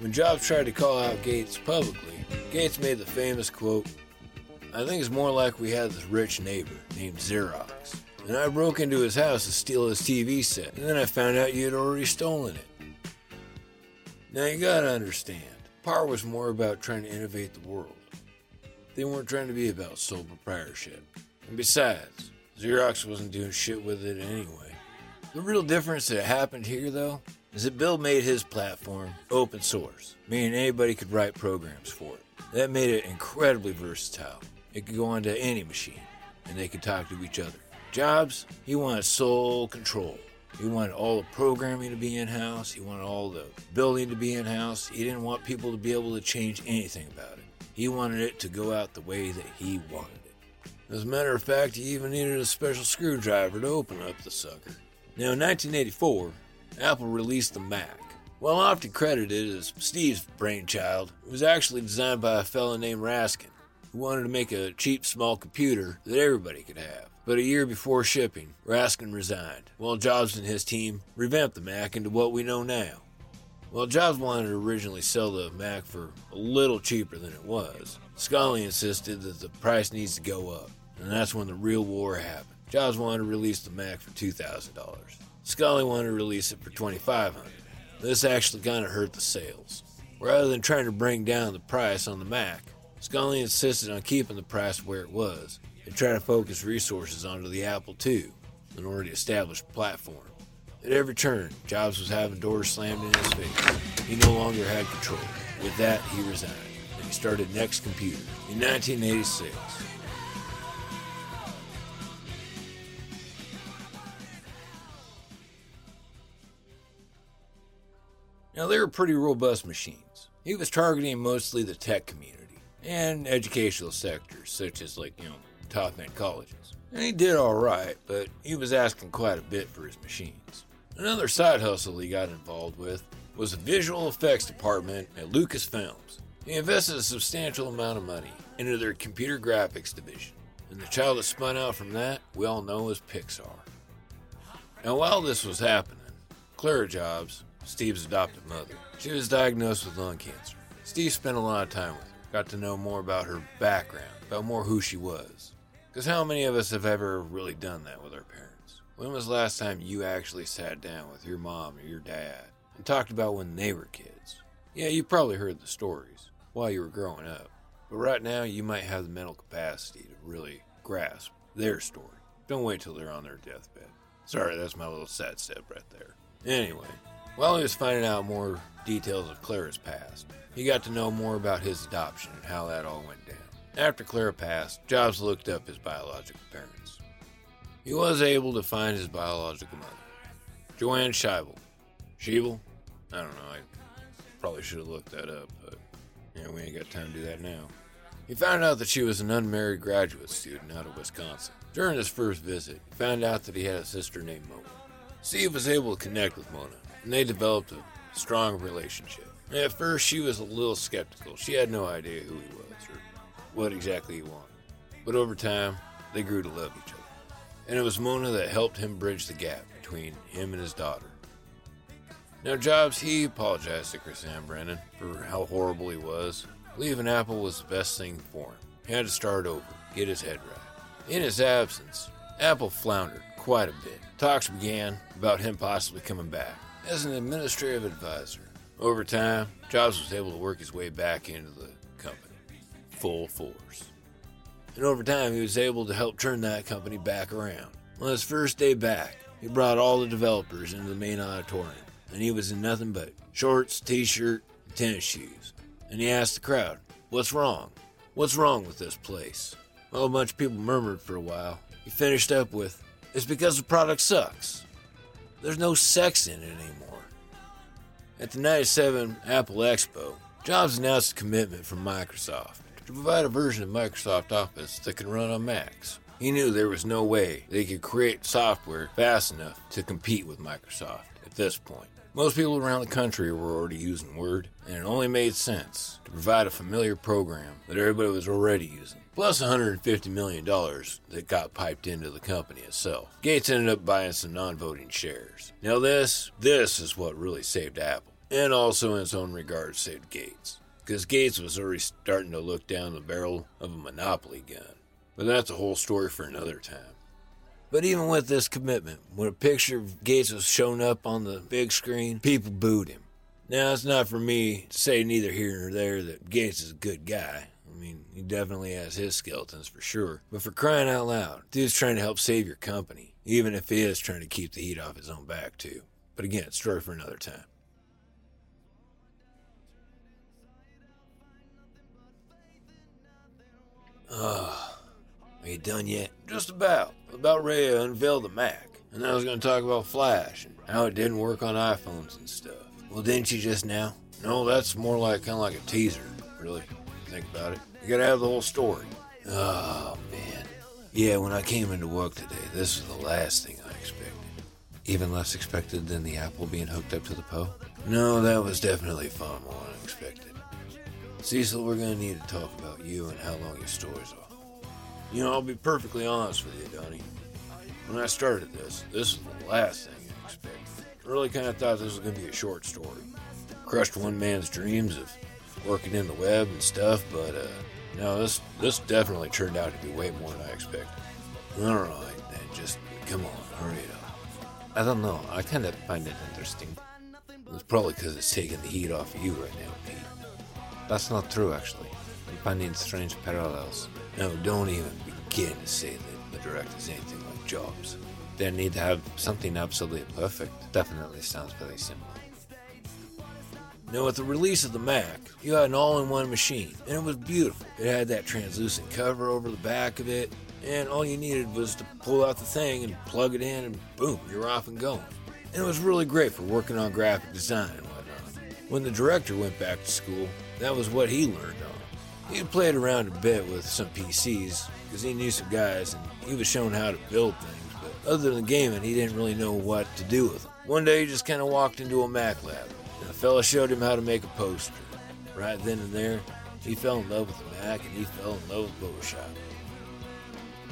When Jobs tried to call out Gates publicly, Gates made the famous quote I think it's more like we had this rich neighbor named Xerox, and I broke into his house to steal his TV set, and then I found out you had already stolen it. Now you gotta understand, PARC was more about trying to innovate the world. They weren't trying to be about sole proprietorship. And besides, Xerox wasn't doing shit with it anyway. The real difference that happened here, though, is that Bill made his platform open source, meaning anybody could write programs for it. That made it incredibly versatile. It could go onto any machine, and they could talk to each other. Jobs, he wanted sole control. He wanted all the programming to be in house. He wanted all the building to be in house. He didn't want people to be able to change anything about it. He wanted it to go out the way that he wanted it. As a matter of fact, he even needed a special screwdriver to open up the sucker. Now, in 1984, Apple released the Mac. While often credited as Steve's brainchild, it was actually designed by a fellow named Raskin, who wanted to make a cheap small computer that everybody could have. But a year before shipping, Raskin resigned, while Jobs and his team revamped the Mac into what we know now. While Jobs wanted to originally sell the Mac for a little cheaper than it was, Sculley insisted that the price needs to go up, and that's when the real war happened. Jobs wanted to release the Mac for $2,000. Sculley wanted to release it for 2,500. This actually kind of hurt the sales. Rather than trying to bring down the price on the Mac, Sculley insisted on keeping the price where it was and try to focus resources onto the Apple II, an already established platform. At every turn, Jobs was having doors slammed in his face. He no longer had control. With that, he resigned, and he started Next Computer in 1986. Now, they were pretty robust machines. He was targeting mostly the tech community and educational sectors, such as, like, you know, top end colleges. And he did alright, but he was asking quite a bit for his machines. Another side hustle he got involved with was the visual effects department at Lucasfilms. He invested a substantial amount of money into their computer graphics division, and the child that spun out from that we all know as Pixar. Now, while this was happening, Clara Jobs, Steve's adopted mother, she was diagnosed with lung cancer. Steve spent a lot of time with her, got to know more about her background, about more who she was. Because how many of us have ever really done that with our parents? When was the last time you actually sat down with your mom or your dad and talked about when they were kids? Yeah, you probably heard the stories while you were growing up, but right now you might have the mental capacity to really grasp their story. Don't wait till they're on their deathbed. Sorry, that's my little sad step right there. Anyway, while he was finding out more details of Clara's past, he got to know more about his adoption and how that all went down. After Clara passed, Jobs looked up his biological parents. He was able to find his biological mother, Joanne Scheibel. Scheibel? I don't know. I probably should have looked that up, but yeah, we ain't got time to do that now. He found out that she was an unmarried graduate student out of Wisconsin. During his first visit, he found out that he had a sister named Mona. Steve was able to connect with Mona, and they developed a strong relationship. At first, she was a little skeptical. She had no idea who he was or what exactly he wanted. But over time, they grew to love each other. And it was Mona that helped him bridge the gap between him and his daughter. Now, Jobs, he apologized to Chrisann Brennan for how horrible he was. Leaving Apple was the best thing for him. He had to start over, get his head right. In his absence, Apple floundered quite a bit. Talks began about him possibly coming back as an administrative advisor. Over time, Jobs was able to work his way back into the company, full force. And over time, he was able to help turn that company back around. On his first day back, he brought all the developers into the main auditorium, and he was in nothing but shorts, t shirt, and tennis shoes. And he asked the crowd, What's wrong? What's wrong with this place? Well, a bunch of people murmured for a while. He finished up with, It's because the product sucks. There's no sex in it anymore. At the 97 Apple Expo, Jobs announced a commitment from Microsoft to provide a version of Microsoft Office that can run on Macs. He knew there was no way they could create software fast enough to compete with Microsoft at this point. Most people around the country were already using Word, and it only made sense to provide a familiar program that everybody was already using. Plus $150 million that got piped into the company itself. Gates ended up buying some non voting shares. Now, this, this is what really saved Apple, and also in its own regard saved Gates. Because Gates was already starting to look down the barrel of a monopoly gun. But that's a whole story for another time. But even with this commitment, when a picture of Gates was shown up on the big screen, people booed him. Now, it's not for me to say neither here nor there that Gates is a good guy. I mean, he definitely has his skeletons for sure. But for crying out loud, dude's trying to help save your company, even if he is trying to keep the heat off his own back, too. But again, story for another time. Ah. Are you done yet? Just about. About ready to unveil the Mac. And then I was going to talk about Flash and how it didn't work on iPhones and stuff. Well, didn't you just now? No, that's more like kind of like a teaser, really. Think about it. You gotta have the whole story. Oh, man. Yeah, when I came into work today, this was the last thing I expected. Even less expected than the apple being hooked up to the Poe? No, that was definitely far more unexpected. Cecil, we're gonna need to talk about you and how long your stories are. You know, I'll be perfectly honest with you, Donnie. When I started this, this was the last thing I expected. I really kind of thought this was gonna be a short story. Crushed one man's dreams of working in the web and stuff, but uh, no, this this definitely turned out to be way more than I expected. All right, then, just come on, hurry it up. I don't know. I kind of find it interesting. It's probably because it's taking the heat off of you right now, Pete. That's not true, actually. I'm finding strange parallels. No, don't even begin to say that the director's anything like Jobs. They need to have something absolutely perfect. Definitely sounds very similar. Now, with the release of the Mac, you had an all in one machine, and it was beautiful. It had that translucent cover over the back of it, and all you needed was to pull out the thing and plug it in, and boom, you're off and going. And it was really great for working on graphic design and whatnot. When the director went back to school, that was what he learned on. He played around a bit with some PCs, because he knew some guys, and he was shown how to build things, but other than gaming, he didn't really know what to do with them. One day, he just kind of walked into a Mac lab, and a fella showed him how to make a poster. Right then and there, he fell in love with the Mac, and he fell in love with Photoshop.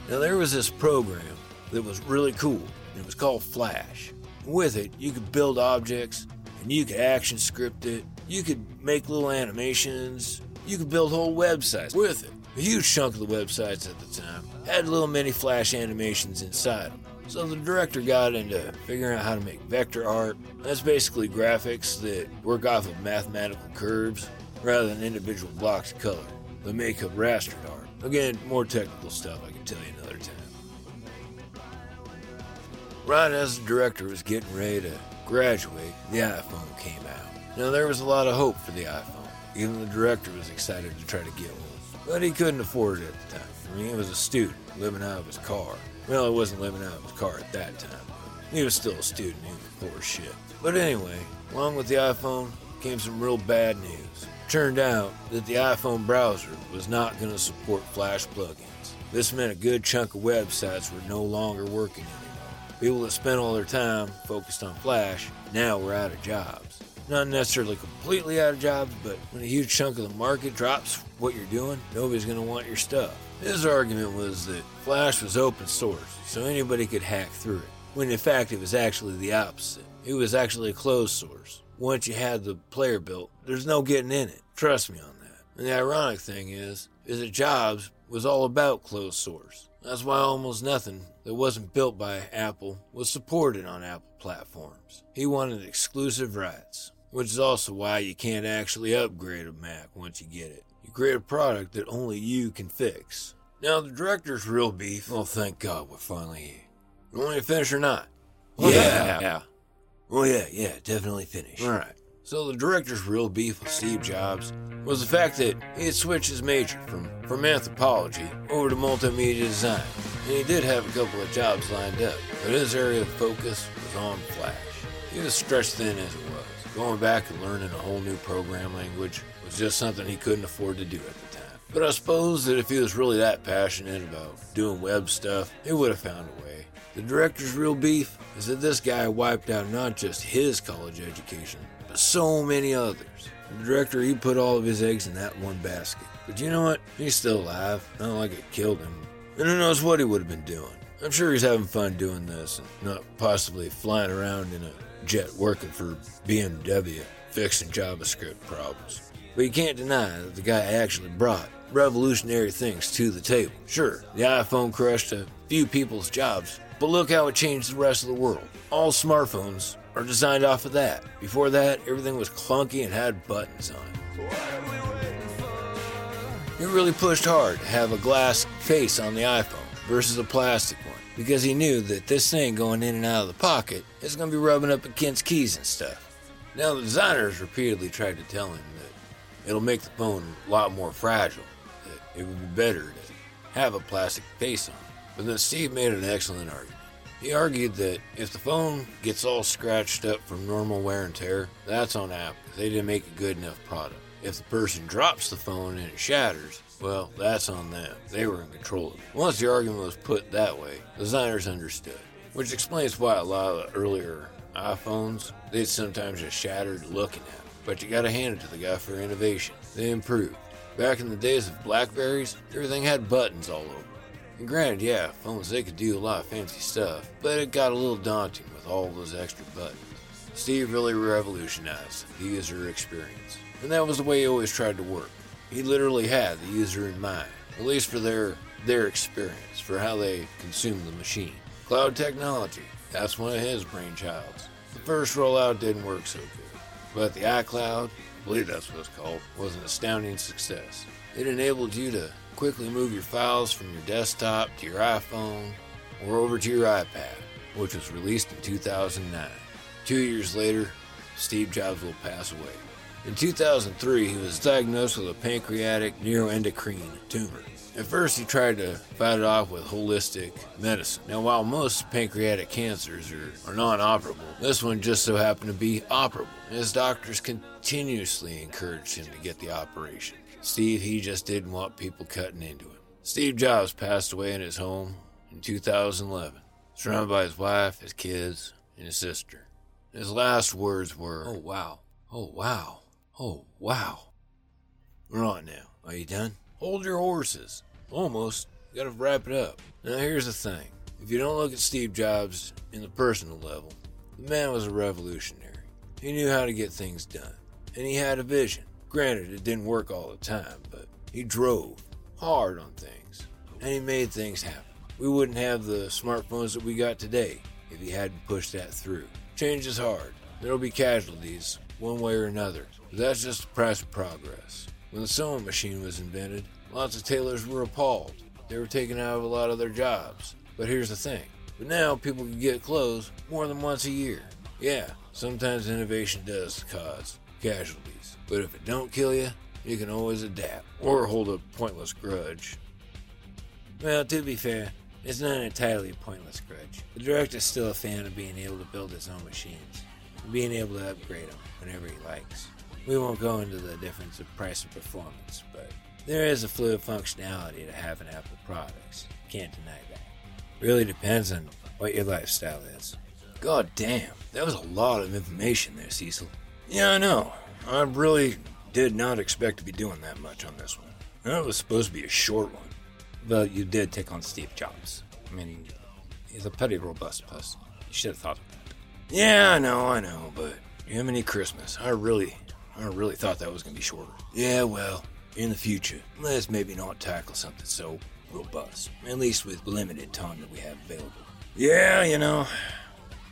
Now, there was this program that was really cool, it was called Flash. With it, you could build objects, and you could action script it, you could make little animations, you could build whole websites with it. A huge chunk of the websites at the time had little mini Flash animations inside them. So the director got into figuring out how to make vector art. That's basically graphics that work off of mathematical curves rather than individual blocks of color. They make up rastered art. Again, more technical stuff I can tell you another time. Right as the director was getting ready to graduate, the iPhone came out. Now, there was a lot of hope for the iPhone. Even the director was excited to try to get one. But he couldn't afford it at the time. I mean, he was a student living out of his car. Well, I wasn't living out of his car at that time. He was still a student. He was poor shit. But anyway, along with the iPhone came some real bad news. Turned out that the iPhone browser was not going to support Flash plugins. This meant a good chunk of websites were no longer working anymore. People that spent all their time focused on Flash now were out of jobs. Not necessarily completely out of jobs, but when a huge chunk of the market drops what you're doing, nobody's going to want your stuff. His argument was that Flash was open source, so anybody could hack through it, when in fact it was actually the opposite. It was actually a closed source. Once you had the player built, there's no getting in it. Trust me on that. And the ironic thing is, is that Jobs was all about closed source. That's why almost nothing that wasn't built by Apple was supported on Apple platforms. He wanted exclusive rights, which is also why you can't actually upgrade a Mac once you get it. You create a product that only you can fix. Now, the director's real beef. Oh, thank God we're finally here. You want me to finish or not? yeah, yeah. Well, yeah, yeah, definitely finish. All right. So the director's real beef with Steve Jobs was the fact that he had switched his major from, from anthropology over to multimedia design. And he did have a couple of jobs lined up, but his area of focus was on Flash. He was stretched thin as it was. Going back and learning a whole new program language was just something he couldn't afford to do at the time. But I suppose that if he was really that passionate about doing web stuff, he would have found a way. The director's real beef is that this guy wiped out not just his college education, but so many others. The director, he put all of his eggs in that one basket. But you know what? He's still alive. Not like it killed him. And who knows what he would have been doing. I'm sure he's having fun doing this and not possibly flying around in a jet working for BMW, fixing JavaScript problems. But you can't deny that the guy actually brought revolutionary things to the table. Sure, the iPhone crushed a few people's jobs, but look how it changed the rest of the world. All smartphones are designed off of that. Before that, everything was clunky and had buttons on it. He really pushed hard to have a glass face on the iPhone versus a plastic one because he knew that this thing going in and out of the pocket is going to be rubbing up against keys and stuff. Now, the designers repeatedly tried to tell him it'll make the phone a lot more fragile, it would be better to have a plastic face on it. But then Steve made an excellent argument. He argued that if the phone gets all scratched up from normal wear and tear, that's on Apple they didn't make a good enough product. If the person drops the phone and it shatters, well, that's on them. They were in control of it. Once the argument was put that way, designers understood, which explains why a lot of the earlier iPhones, they'd sometimes just shattered looking at. But you gotta hand it to the guy for innovation. They improved. Back in the days of Blackberries, everything had buttons all over. And granted, yeah, phones they could do a lot of fancy stuff, but it got a little daunting with all those extra buttons. Steve really revolutionized the user experience. And that was the way he always tried to work. He literally had the user in mind, at least for their their experience, for how they consume the machine. Cloud technology, that's one of his brainchilds. The first rollout didn't work so good, but the iCloud, I believe that's what it's called, was an astounding success. It enabled you to quickly move your files from your desktop to your iPhone or over to your iPad, which was released in 2009. Two years later, Steve Jobs will pass away. In 2003, he was diagnosed with a pancreatic neuroendocrine tumor. At first, he tried to fight it off with holistic medicine. Now, while most pancreatic cancers are, are non operable, this one just so happened to be operable. His doctors continuously encouraged him to get the operation. Steve, he just didn't want people cutting into him. Steve Jobs passed away in his home in 2011, surrounded by his wife, his kids, and his sister. His last words were, Oh, wow. Oh, wow. Oh, wow. Right now, are you done? Hold your horses. Almost. Gotta wrap it up. Now, here's the thing if you don't look at Steve Jobs in the personal level, the man was a revolutionary. He knew how to get things done, and he had a vision. Granted, it didn't work all the time, but he drove hard on things, and he made things happen. We wouldn't have the smartphones that we got today if he hadn't pushed that through. Change is hard. There'll be casualties, one way or another. That's just the price of progress. When the sewing machine was invented, lots of tailors were appalled. They were taken out of a lot of their jobs. But here's the thing. But now people can get clothes more than once a year. Yeah, sometimes innovation does cause casualties. But if it don't kill you, you can always adapt or hold a pointless grudge. Well, to be fair, it's not an entirely a pointless grudge. The director's still a fan of being able to build his own machines and being able to upgrade them whenever he likes. We won't go into the difference of price and performance, but there is a fluid functionality to having Apple products. Can't deny that. Really depends on what your lifestyle is. God damn, that was a lot of information there, Cecil. Yeah, I know. I really did not expect to be doing that much on this one. That was supposed to be a short one. But you did take on Steve Jobs. I mean, he's a pretty robust person. You should have thought of that. Yeah, I know, I know, but Jiminy Christmas, I really, I really thought that was gonna be shorter. Yeah, well, in the future, let's maybe not tackle something so robust, at least with limited time that we have available. Yeah, you know,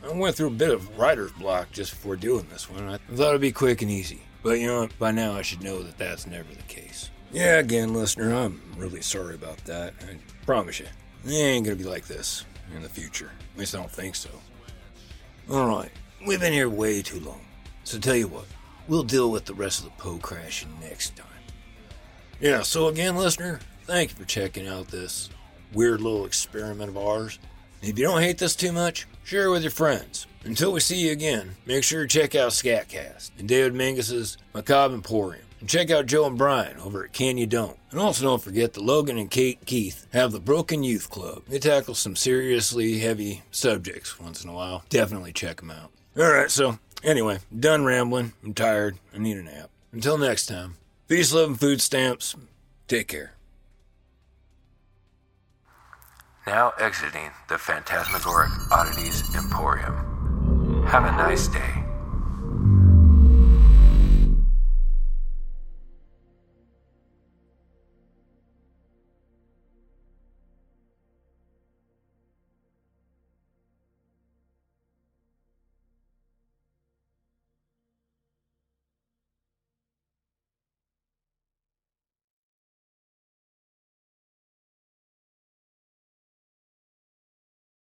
I went through a bit of writer's block just before doing this one. I thought it'd be quick and easy, but you know, by now I should know that that's never the case. Yeah, again, listener, I'm really sorry about that. I promise you, it ain't gonna be like this in the future. At least I don't think so. Alright, we've been here way too long. So tell you what, we'll deal with the rest of the Poe crashing next time. Yeah, so again, listener, thank you for checking out this weird little experiment of ours. If you don't hate this too much, share it with your friends. Until we see you again, make sure to check out Scatcast and David Mingus's Macabre Emporium. And check out Joe and Brian over at Can You Don't. And also don't forget that Logan and Kate Keith have the Broken Youth Club. They tackle some seriously heavy subjects once in a while. Definitely check them out. Alright, so anyway, done rambling. I'm tired. I need a nap. Until next time, peace, love, and food stamps. Take care. Now exiting the Phantasmagoric Oddities Emporium. Have a nice day.